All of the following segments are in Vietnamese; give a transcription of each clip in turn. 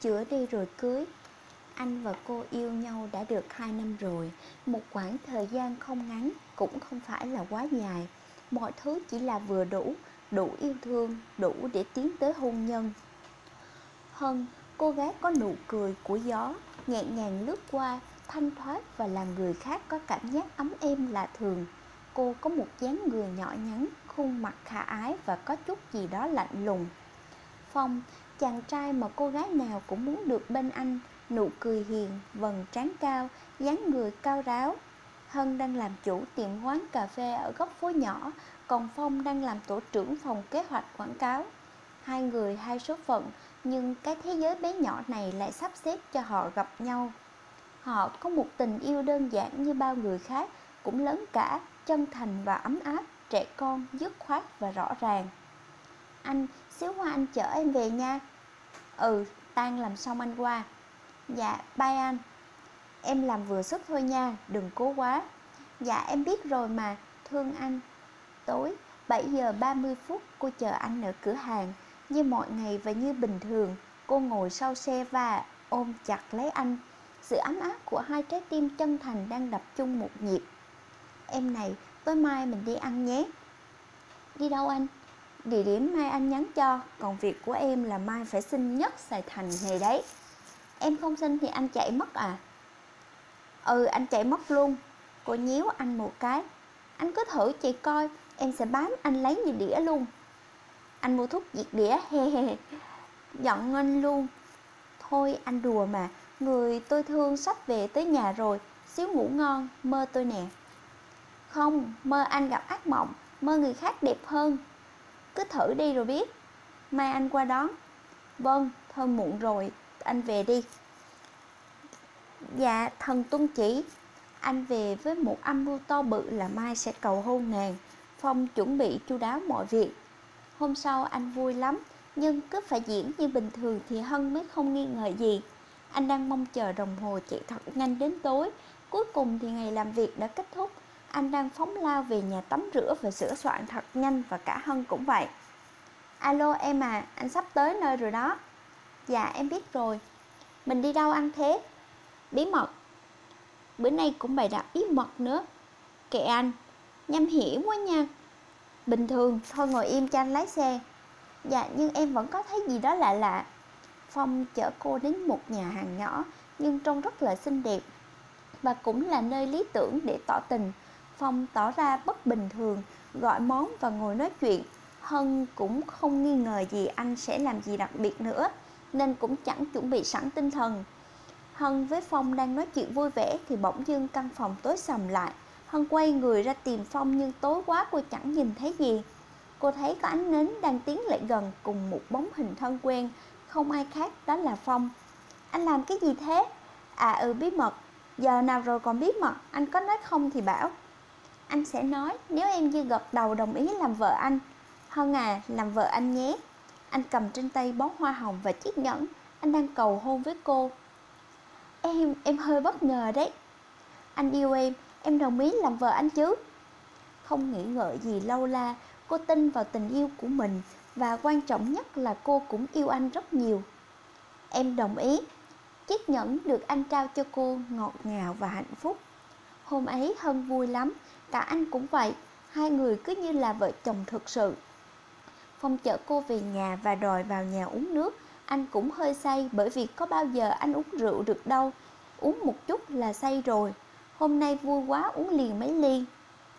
chữa đi rồi cưới. Anh và cô yêu nhau đã được 2 năm rồi. Một khoảng thời gian không ngắn cũng không phải là quá dài. Mọi thứ chỉ là vừa đủ đủ yêu thương, đủ để tiến tới hôn nhân. Hân cô gái có nụ cười của gió, nhẹ nhàng lướt qua, thanh thoát và làm người khác có cảm giác ấm êm lạ thường. Cô có một dáng người nhỏ nhắn, khuôn mặt khả ái và có chút gì đó lạnh lùng. Phong chàng trai mà cô gái nào cũng muốn được bên anh. Nụ cười hiền, vầng trán cao, dáng người cao ráo. Hân đang làm chủ tiệm quán cà phê ở góc phố nhỏ, còn phong đang làm tổ trưởng phòng kế hoạch quảng cáo. Hai người hai số phận, nhưng cái thế giới bé nhỏ này lại sắp xếp cho họ gặp nhau. Họ có một tình yêu đơn giản như bao người khác, cũng lớn cả, chân thành và ấm áp, trẻ con, dứt khoát và rõ ràng. Anh, xíu hoa anh chở em về nha ừ tan làm xong anh qua. Dạ bye anh. Em làm vừa sức thôi nha, đừng cố quá. Dạ em biết rồi mà, thương anh. Tối 7 giờ 30 phút, cô chờ anh ở cửa hàng, như mọi ngày và như bình thường. Cô ngồi sau xe và ôm chặt lấy anh. Sự ấm áp của hai trái tim chân thành đang đập chung một nhịp. Em này, tối mai mình đi ăn nhé. Đi đâu anh? Địa điểm mai anh nhắn cho, còn việc của em là mai phải xin nhất xài thành này đấy. Em không xin thì anh chạy mất à? Ừ anh chạy mất luôn. Cô nhíu anh một cái. Anh cứ thử chị coi, em sẽ bám anh lấy như đĩa luôn. Anh mua thuốc diệt đĩa he he. Giận anh luôn. Thôi, anh đùa mà. Người tôi thương sắp về tới nhà rồi. Xíu ngủ ngon, mơ tôi nè. Không, mơ anh gặp ác mộng, mơ người khác đẹp hơn cứ thử đi rồi biết. Mai anh qua đón. Vâng thôi muộn rồi, anh về đi. Dạ thần tuân chỉ. Anh về với một âm mưu to bự là mai sẽ cầu hôn nàng, phong chuẩn bị chu đáo mọi việc. Hôm sau anh vui lắm, nhưng cứ phải diễn như bình thường thì hân mới không nghi ngờ gì. Anh đang mong chờ đồng hồ chạy thật nhanh đến tối. Cuối cùng thì ngày làm việc đã kết thúc anh đang phóng lao về nhà tắm rửa và sửa soạn thật nhanh và cả hân cũng vậy. Alo em à anh sắp tới nơi rồi đó. Dạ em biết rồi. Mình đi đâu ăn thế? Bí mật. Bữa nay cũng bày đặt bí mật nữa. Kệ anh, nhâm hiểm quá nha. Bình thường, thôi ngồi im cho anh lái xe. Dạ nhưng em vẫn có thấy gì đó lạ lạ. Phong chở cô đến một nhà hàng nhỏ, nhưng trông rất là xinh đẹp và cũng là nơi lý tưởng để tỏ tình phong tỏ ra bất bình thường, gọi món và ngồi nói chuyện. Hân cũng không nghi ngờ gì anh sẽ làm gì đặc biệt nữa, nên cũng chẳng chuẩn bị sẵn tinh thần. Hân với phong đang nói chuyện vui vẻ thì bỗng dưng căn phòng tối sầm lại. Hân quay người ra tìm phong nhưng tối quá cô chẳng nhìn thấy gì. Cô thấy có ánh nến đang tiến lại gần cùng một bóng hình thân quen, không ai khác đó là phong. Anh làm cái gì thế? À ừ bí mật. Giờ nào rồi còn bí mật? Anh có nói không thì bảo anh sẽ nói, nếu em như gật đầu đồng ý làm vợ anh hân à làm vợ anh nhé. Anh cầm trên tay bó hoa hồng và chiếc nhẫn. Anh đang cầu hôn với cô. Em em hơi bất ngờ đấy. Anh yêu em em đồng ý làm vợ anh chứ? Không nghĩ ngợi gì lâu la, cô tin vào tình yêu của mình và quan trọng nhất là cô cũng yêu anh rất nhiều. Em đồng ý. Chiếc nhẫn được anh trao cho cô ngọt ngào và hạnh phúc. Hôm ấy hân vui lắm cả anh cũng vậy, hai người cứ như là vợ chồng thực sự. Phong chở cô về nhà và đòi vào nhà uống nước. Anh cũng hơi say bởi vì có bao giờ anh uống rượu được đâu. Uống một chút là say rồi. Hôm nay vui quá, uống liền mấy ly.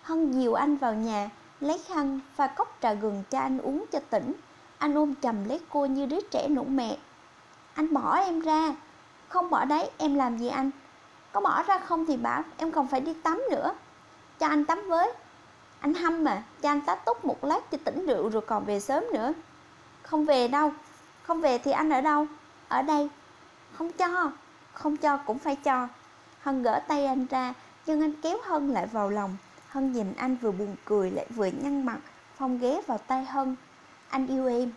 Hân dìu anh vào nhà, lấy khăn và cốc trà gừng cho anh uống cho tỉnh. Anh ôm chầm lấy cô như đứa trẻ nũng mẹ. Anh bỏ em ra. Không bỏ đấy, em làm gì anh? Có bỏ ra không thì bảo, em còn phải đi tắm nữa cho anh tắm với. Anh hâm mà, cho anh tá túc một lát cho tỉnh rượu rồi còn về sớm nữa. Không về đâu, không về thì anh ở đâu? Ở đây. Không cho không cho cũng phải cho. Hân gỡ tay anh ra, nhưng anh kéo hân lại vào lòng. Hân nhìn anh vừa buồn cười lại vừa nhăn mặt, phong ghé vào tay hân. Anh yêu em.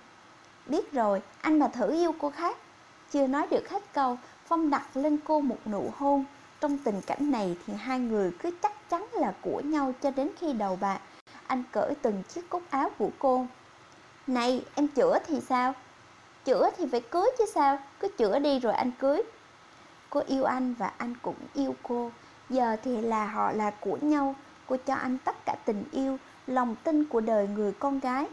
Biết rồi, anh mà thử yêu cô khác. Chưa nói được hết câu, phong đặt lên cô một nụ hôn. Trong tình cảnh này thì hai người cứ chắc chắn là của nhau cho đến khi đầu bạc. Anh cởi từng chiếc cúc áo của cô. Này, em chữa thì sao? Chữa thì phải cưới chứ sao? Cứ chữa đi rồi anh cưới. Cô yêu anh và anh cũng yêu cô. Giờ thì là họ là của nhau. Cô cho anh tất cả tình yêu, Lòng tin của đời người con gái.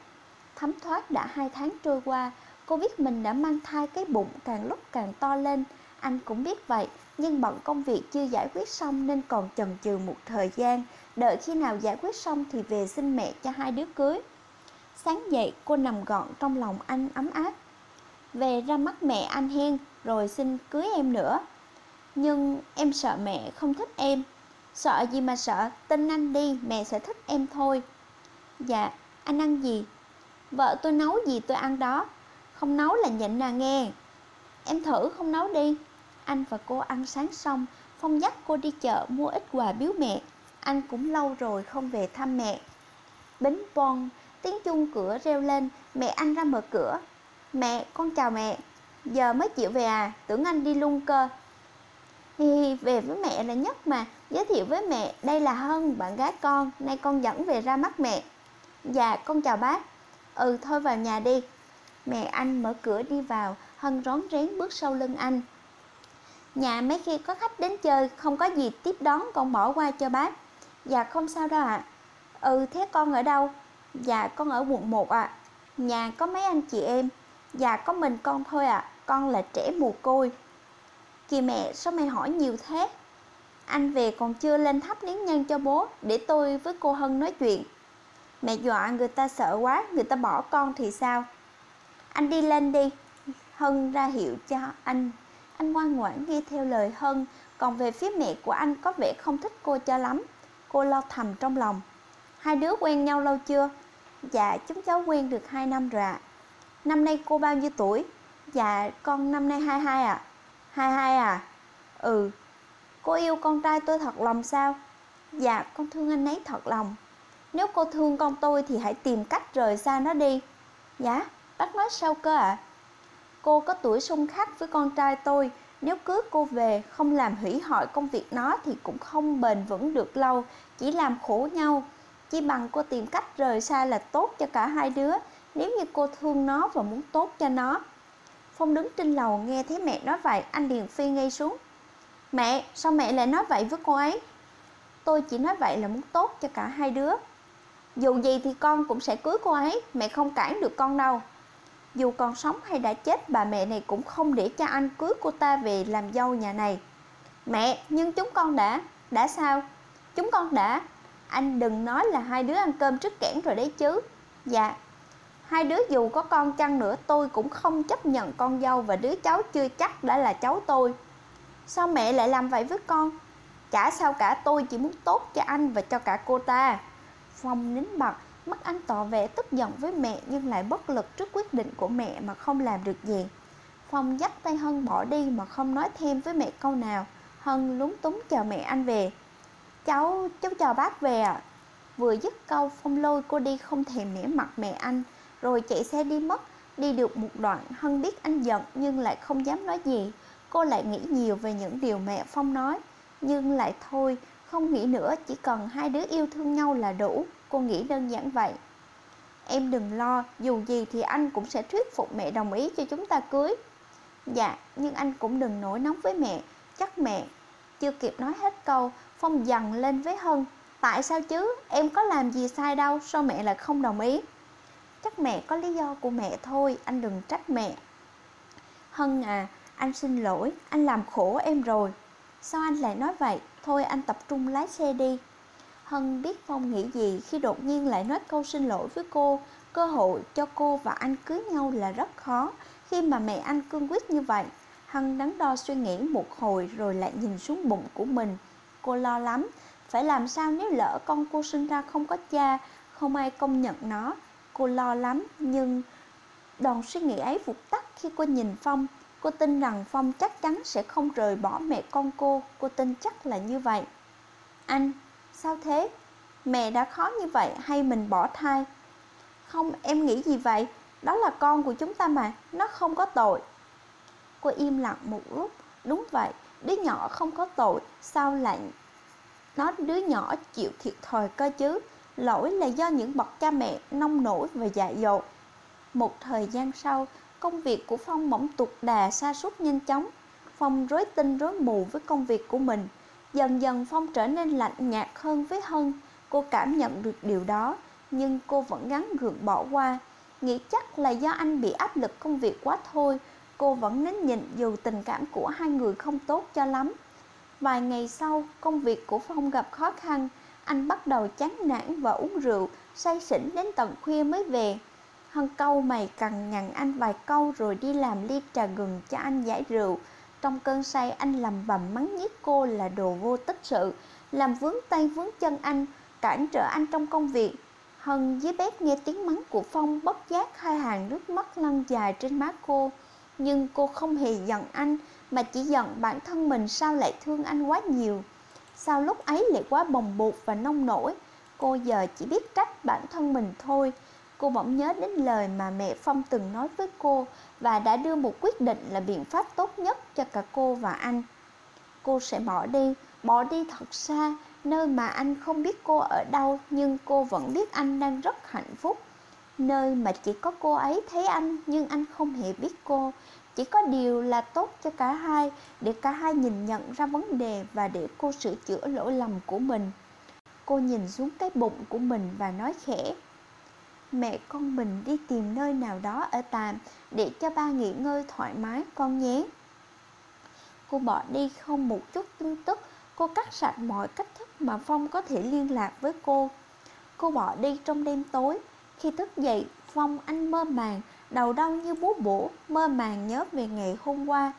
Thấm thoát đã hai tháng trôi qua, Cô biết mình đã mang thai cái bụng càng lúc càng to lên. Anh cũng biết vậy. Nhưng bận công việc chưa giải quyết xong Nên còn chần chừ một thời gian. Đợi khi nào giải quyết xong thì về xin mẹ cho hai đứa cưới. Sáng dậy, cô nằm gọn trong lòng anh ấm áp. Về ra mắt mẹ anh hen, Rồi xin cưới em nữa. Nhưng em sợ mẹ không thích em. Sợ gì mà sợ, Tin anh đi, mẹ sẽ thích em thôi. Dạ anh ăn gì? Vợ tôi nấu gì tôi ăn đó. Không nấu là nhịn à nghe. Em thử không nấu đi. Anh và cô ăn sáng xong, Phong dắt cô đi chợ mua ít quà biếu mẹ. Anh cũng lâu rồi không về thăm mẹ. Bính bon Tiếng chuông cửa reo lên, Mẹ anh ra mở cửa. Mẹ, con chào mẹ. Giờ mới chịu về à? Tưởng anh đi luôn cơ. Hi hi, về với mẹ là nhất mà. Giới thiệu với mẹ, Đây là Hân, bạn gái con. Nay con dẫn về ra mắt mẹ. Dạ con chào bác. Ừ thôi vào nhà đi. Mẹ anh mở cửa đi vào, Hân rón rén bước sau lưng anh. Nhà mấy khi có khách đến chơi, Không có gì tiếp đón con bỏ qua cho bác. Dạ không sao đâu ạ. À. Ừ thế con ở đâu? Dạ con ở quận 1 ạ. À. Nhà có mấy anh chị em? Dạ có mình con thôi ạ. À. Con là trẻ mồ côi. Kìa mẹ, sao mẹ hỏi nhiều thế? Anh về còn chưa lên thắp nén nhang cho bố, Để tôi với cô Hân nói chuyện. Mẹ dọa người ta sợ quá, Người ta bỏ con thì sao? Anh đi lên đi. Hân ra hiệu cho anh. Anh ngoan ngoãn nghe theo lời Hân Còn về phía mẹ của anh có vẻ không thích cô cho lắm. Cô lo thầm trong lòng. Hai đứa quen nhau lâu chưa? Dạ chúng cháu quen được 2 năm rồi ạ. Năm nay cô bao nhiêu tuổi? Dạ con năm nay 22 ạ. À. 22 à? Ừ. Cô yêu con trai tôi thật lòng sao? Dạ con thương anh ấy thật lòng. Nếu cô thương con tôi thì hãy tìm cách rời xa nó đi. Dạ, bác nói sao cơ ạ? à? Cô có tuổi xung khắc với con trai tôi. Nếu cưới cô về không làm hủy hoại công việc nó Thì cũng không bền vững được lâu Chỉ làm khổ nhau. Chỉ bằng cô tìm cách rời xa là tốt cho cả hai đứa Nếu như cô thương nó và muốn tốt cho nó. Phong đứng trên lầu nghe thấy mẹ nói vậy Anh Điền Phi ngay xuống. Mẹ, sao mẹ lại nói vậy với cô ấy? Tôi chỉ nói vậy là muốn tốt cho cả hai đứa. Dù gì thì con cũng sẽ cưới cô ấy Mẹ không cản được con đâu. Dù còn sống hay đã chết Bà mẹ này cũng không để cho anh cưới cô ta về làm dâu nhà này. Mẹ, nhưng chúng con đã Đã sao? Chúng con đã. Anh đừng nói là hai đứa ăn cơm trước kẽn rồi đấy chứ. Dạ. Hai đứa dù có con chăng nữa Tôi cũng không chấp nhận con dâu Và đứa cháu chưa chắc đã là cháu tôi. Sao mẹ lại làm vậy với con? Chả sao cả tôi chỉ muốn tốt cho anh Và cho cả cô ta. Phong nín bật mắt anh tỏ vẻ tức giận với mẹ nhưng lại bất lực trước quyết định của mẹ mà không làm được gì. Phong dắt tay Hân bỏ đi mà không nói thêm với mẹ câu nào. Hân lúng túng chờ mẹ anh về. Cháu, cháu chào bác về ạ. À. Vừa dứt câu, Phong lôi cô đi không thèm nể mặt mẹ anh, rồi chạy xe đi mất. Đi được một đoạn, Hân biết anh giận nhưng lại không dám nói gì. Cô lại nghĩ nhiều về những điều mẹ Phong nói. Nhưng lại thôi, không nghĩ nữa, chỉ cần hai đứa yêu thương nhau là đủ, cô nghĩ đơn giản vậy. Em đừng lo, dù gì thì anh cũng sẽ thuyết phục mẹ đồng ý cho chúng ta cưới. Dạ, nhưng anh cũng đừng nổi nóng với mẹ, chắc mẹ. Chưa kịp nói hết câu, Phong dằn lên với Hân. Tại sao chứ, em có làm gì sai đâu, sao mẹ lại không đồng ý? Chắc mẹ có lý do của mẹ thôi, anh đừng trách mẹ. Hân à, anh xin lỗi, anh làm khổ em rồi. Sao anh lại nói vậy? Thôi anh tập trung lái xe đi Hân biết Phong nghĩ gì khi đột nhiên lại nói câu xin lỗi với cô. Cơ hội cho cô và anh cưới nhau là rất khó Khi mà mẹ anh cương quyết như vậy. Hân đắn đo suy nghĩ một hồi rồi lại nhìn xuống bụng của mình. Cô lo lắm Phải làm sao nếu lỡ con cô sinh ra không có cha Không ai công nhận nó. Cô lo lắm nhưng Đòn suy nghĩ ấy vụt tắt khi cô nhìn Phong. Cô tin rằng Phong chắc chắn sẽ không rời bỏ mẹ con cô. Cô tin chắc là như vậy. Anh, sao thế? Mẹ đã khó như vậy hay mình bỏ thai? Không, em nghĩ gì vậy? Đó là con của chúng ta mà Nó không có tội Cô im lặng một lúc Đúng vậy, đứa nhỏ không có tội Sao lại Nó đứa nhỏ chịu thiệt thòi cơ chứ Lỗi là do những bậc cha mẹ nông nổi và dại dột Một thời gian sau công việc của Phong bỗng tụt đà sa sút nhanh chóng. Phong rối tinh rối mù với công việc của mình. Dần dần Phong trở nên lạnh nhạt hơn với Hân. Cô cảm nhận được điều đó, nhưng cô vẫn gắng gượng bỏ qua. Nghĩ chắc là do anh bị áp lực công việc quá thôi. Cô vẫn nín nhịn dù tình cảm của hai người không tốt cho lắm. Vài ngày sau, công việc của Phong gặp khó khăn. Anh bắt đầu chán nản và uống rượu, say xỉn đến tận khuya mới về. Hân câu mày cằn nhằn anh vài câu rồi đi làm ly trà gừng cho anh giải rượu. Trong cơn say anh lầm bầm mắng nhiếc cô là đồ vô tích sự, làm vướng tay vướng chân anh, cản trở anh trong công việc. Hân với bếp nghe tiếng mắng của Phong bất giác hai hàng nước mắt lăn dài trên má cô. Nhưng cô không hề giận anh mà chỉ giận bản thân mình sao lại thương anh quá nhiều. Sao lúc ấy lại quá bồng bột và nông nổi. Cô giờ chỉ biết trách bản thân mình thôi. Cô bỗng nhớ đến lời mà mẹ Phong từng nói với cô và đã đưa một quyết định là biện pháp tốt nhất cho cả cô và anh. Cô sẽ bỏ đi, bỏ đi thật xa, nơi mà anh không biết cô ở đâu nhưng cô vẫn biết anh đang rất hạnh phúc. Nơi mà chỉ có cô ấy thấy anh nhưng anh không hề biết cô. Chỉ có điều là tốt cho cả hai để cả hai nhìn nhận ra vấn đề và để cô sửa chữa lỗi lầm của mình. Cô nhìn xuống cái bụng của mình và nói khẽ mẹ con mình đi tìm nơi nào đó ở tạm để cho ba nghỉ ngơi thoải mái con nhé. Cô bỏ đi không một chút tin tức, cô cắt sạch mọi cách thức mà Phong có thể liên lạc với cô. Cô bỏ đi trong đêm tối, khi thức dậy, Phong anh mơ màng, đầu đau như búa bổ, mơ màng nhớ về ngày hôm qua.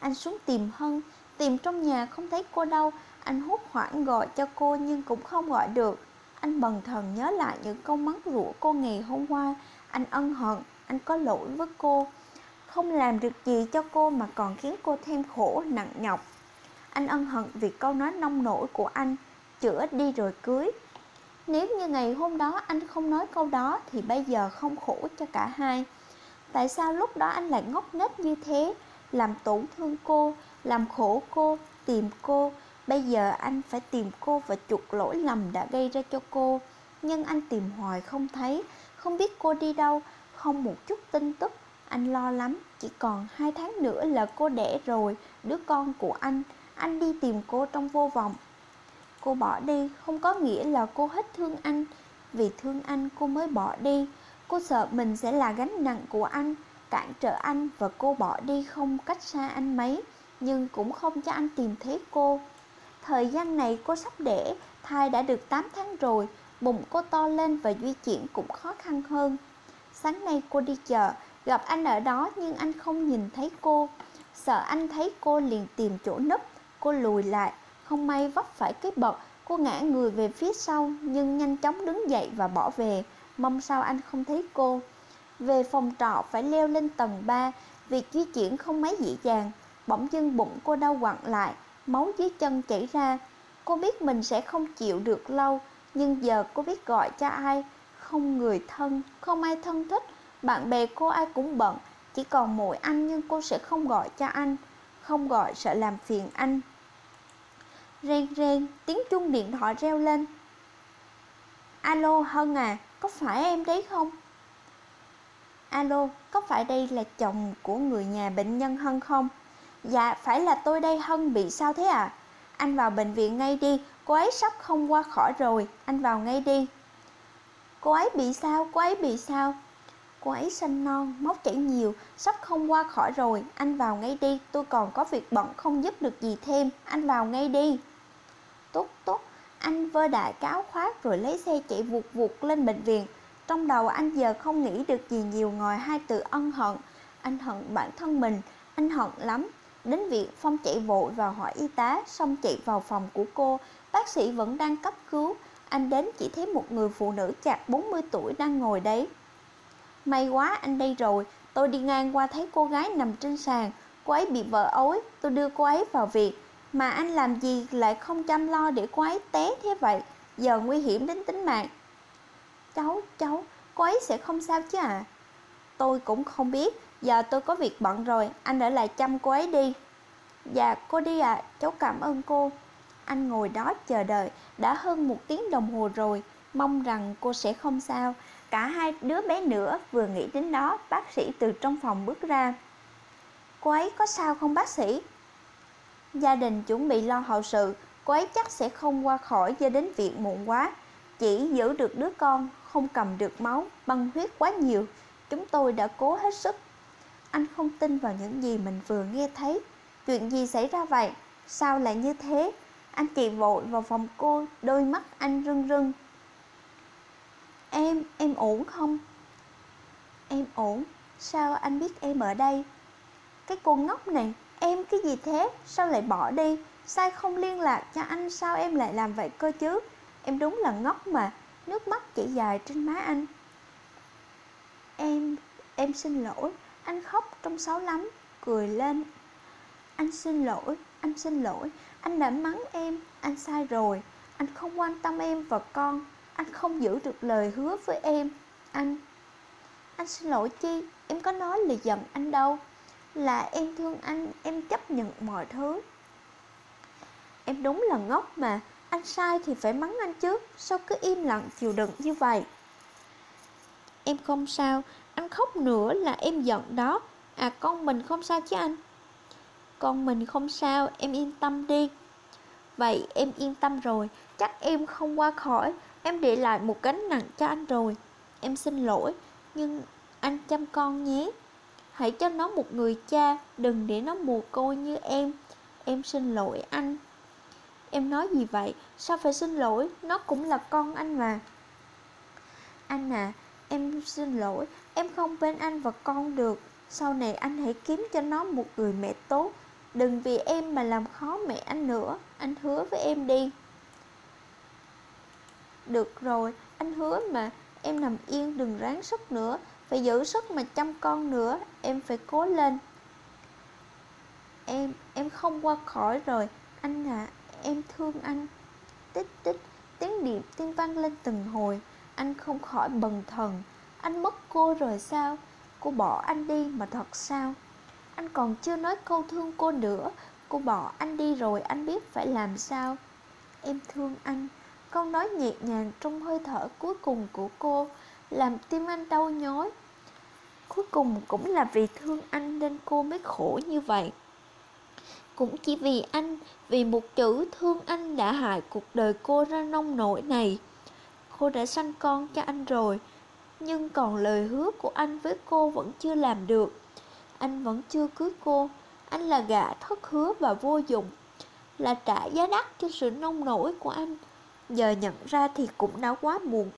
Anh xuống tìm Hân, tìm trong nhà không thấy cô đâu, anh hốt hoảng gọi cho cô nhưng cũng không gọi được. Anh bần thần nhớ lại những câu mắng rủa cô ngày hôm qua. Anh ân hận, anh có lỗi với cô. Không làm được gì cho cô mà còn khiến cô thêm khổ nặng nhọc. Anh ân hận vì câu nói nông nổi của anh Chữa đi rồi cưới. Nếu như ngày hôm đó anh không nói câu đó Thì bây giờ không khổ cho cả hai. Tại sao lúc đó anh lại ngốc nghếch như thế? Làm tổn thương cô Làm khổ cô Tìm cô Bây giờ anh phải tìm cô và chuộc lỗi lầm đã gây ra cho cô. Nhưng anh tìm hoài không thấy, Không biết cô đi đâu. Không một chút tin tức, Anh lo lắm. Chỉ còn hai tháng nữa là cô đẻ rồi, Đứa con của anh. Anh đi tìm cô trong vô vọng. Cô bỏ đi, không có nghĩa là cô hết thương anh. Vì thương anh, cô mới bỏ đi. Cô sợ mình sẽ là gánh nặng của anh, Cản trở anh và cô bỏ đi không cách xa anh mấy. Nhưng cũng không cho anh tìm thấy cô. Thời gian này cô sắp đẻ, thai đã được 8 tháng rồi, bụng cô to lên và di chuyển cũng khó khăn hơn. Sáng nay cô đi chợ, gặp anh ở đó nhưng anh không nhìn thấy cô. Sợ anh thấy cô liền tìm chỗ nấp, cô lùi lại, không may vấp phải cái bậc, cô ngã người về phía sau nhưng nhanh chóng đứng dậy và bỏ về, mong sao anh không thấy cô. Về phòng trọ phải leo lên tầng 3, việc di chuyển không mấy dễ dàng, bỗng dưng bụng cô đau quặn lại, máu dưới chân chảy ra. Cô biết mình sẽ không chịu được lâu, nhưng giờ cô biết gọi cho ai, không người thân, không ai thân thích, bạn bè cô ai cũng bận, chỉ còn mỗi anh nhưng cô sẽ không gọi cho anh, không gọi sợ làm phiền anh. Reng reng, tiếng chuông điện thoại reo lên. Alo Hân à, có phải em đấy không? Alo, có phải đây là chồng của người nhà bệnh nhân Hân không? Dạ, phải là tôi đây Hân bị sao thế à? Anh vào bệnh viện ngay đi, cô ấy sắp không qua khỏi rồi, anh vào ngay đi. Cô ấy bị sao? Cô ấy bị sao? Cô ấy sinh non, móc chảy nhiều, sắp không qua khỏi rồi, anh vào ngay đi, tôi còn có việc bận không giúp được gì thêm, anh vào ngay đi. Tốt tốt, anh vơ đại cáo khoác rồi lấy xe chạy vụt vụt lên bệnh viện. Trong đầu anh giờ không nghĩ được gì nhiều ngoài hai từ ân hận. Anh hận bản thân mình, anh hận lắm, Đến viện, Phong chạy vội vào hỏi y tá, xong chạy vào phòng của cô. Bác sĩ vẫn đang cấp cứu. Anh đến chỉ thấy một người phụ nữ chạc 40 tuổi đang ngồi đấy. May quá anh đây rồi, tôi đi ngang qua thấy cô gái nằm trên sàn. Cô ấy bị vợ ối, tôi đưa cô ấy vào viện. Mà anh làm gì lại không chăm lo để cô ấy té thế vậy? Giờ nguy hiểm đến tính mạng. Cháu, cháu, cô ấy sẽ không sao chứ à? Tôi cũng không biết, Giờ tôi có việc bận rồi, anh ở lại chăm cô ấy đi. Dạ, cô đi ạ, à, cháu cảm ơn cô. Anh ngồi đó chờ đợi, đã hơn một tiếng đồng hồ rồi, mong rằng cô sẽ không sao. cả hai đứa bé nữa vừa nghĩ đến đó, bác sĩ từ trong phòng bước ra. Cô ấy có sao không bác sĩ? Gia đình chuẩn bị lo hậu sự, cô ấy chắc sẽ không qua khỏi do đến viện muộn quá. Chỉ giữ được đứa con, không cầm được máu, băng huyết quá nhiều. Chúng tôi đã cố hết sức. Anh không tin vào những gì mình vừa nghe thấy. Chuyện gì xảy ra vậy? Sao lại như thế? Anh chị vội vào phòng cô, đôi mắt anh rưng rưng. Em, em ổn không? Em ổn, sao anh biết em ở đây? Cái cô ngốc này, em cái gì thế? Sao lại bỏ đi? Sai không liên lạc cho anh? Sao em lại làm vậy cơ chứ? Em đúng là ngốc mà, nước mắt chảy dài trên má anh. Em, em xin lỗi, anh khóc trong sáu lắm, cười lên. Anh xin lỗi, anh xin lỗi, anh đã mắng em, anh sai rồi. Anh không quan tâm em và con, anh không giữ được lời hứa với em. Anh, anh xin lỗi chi, em có nói là giận anh đâu. Là em thương anh, em chấp nhận mọi thứ. Em đúng là ngốc mà, anh sai thì phải mắng anh chứ, sao cứ im lặng chịu đựng như vậy? Em không sao, anh khóc nữa là em giận đó. À con mình không sao chứ anh? Con mình không sao, em yên tâm đi. Vậy em yên tâm rồi, chắc em không qua khỏi, em để lại một gánh nặng cho anh rồi. Em xin lỗi, nhưng anh chăm con nhé. Hãy cho nó một người cha, đừng để nó mồ côi như em. Em xin lỗi anh. Em nói gì vậy? Sao phải xin lỗi? Nó cũng là con anh mà. Anh à, em xin lỗi, em không bên anh và con được. Sau này anh hãy kiếm cho nó một người mẹ tốt. Đừng vì em mà làm khó mẹ anh nữa. Anh hứa với em đi. Được rồi, anh hứa mà. Em nằm yên đừng ráng sức nữa. Phải giữ sức mà chăm con nữa. Em phải cố lên. Em, em không qua khỏi rồi. Anh à, em thương anh Tích tích Tiếng điệp tiếng vang lên từng hồi anh không khỏi bần thần. Anh mất cô rồi sao? Cô bỏ anh đi mà thật sao? Anh còn chưa nói câu thương cô nữa. Cô bỏ anh đi rồi anh biết phải làm sao? Em thương anh. Câu nói nhẹ nhàng trong hơi thở cuối cùng của cô Làm tim anh đau nhói. Cuối cùng cũng là vì thương anh nên cô mới khổ như vậy. Cũng chỉ vì anh, vì một chữ thương anh đã hại cuộc đời cô ra nông nổi này. Cô đã sanh con cho anh rồi, nhưng còn lời hứa của anh với cô vẫn chưa làm được. Anh vẫn chưa cưới cô, anh là gã thất hứa và vô dụng, là trả giá đắt cho sự nông nổi của anh. Giờ nhận ra thì cũng đã quá muộn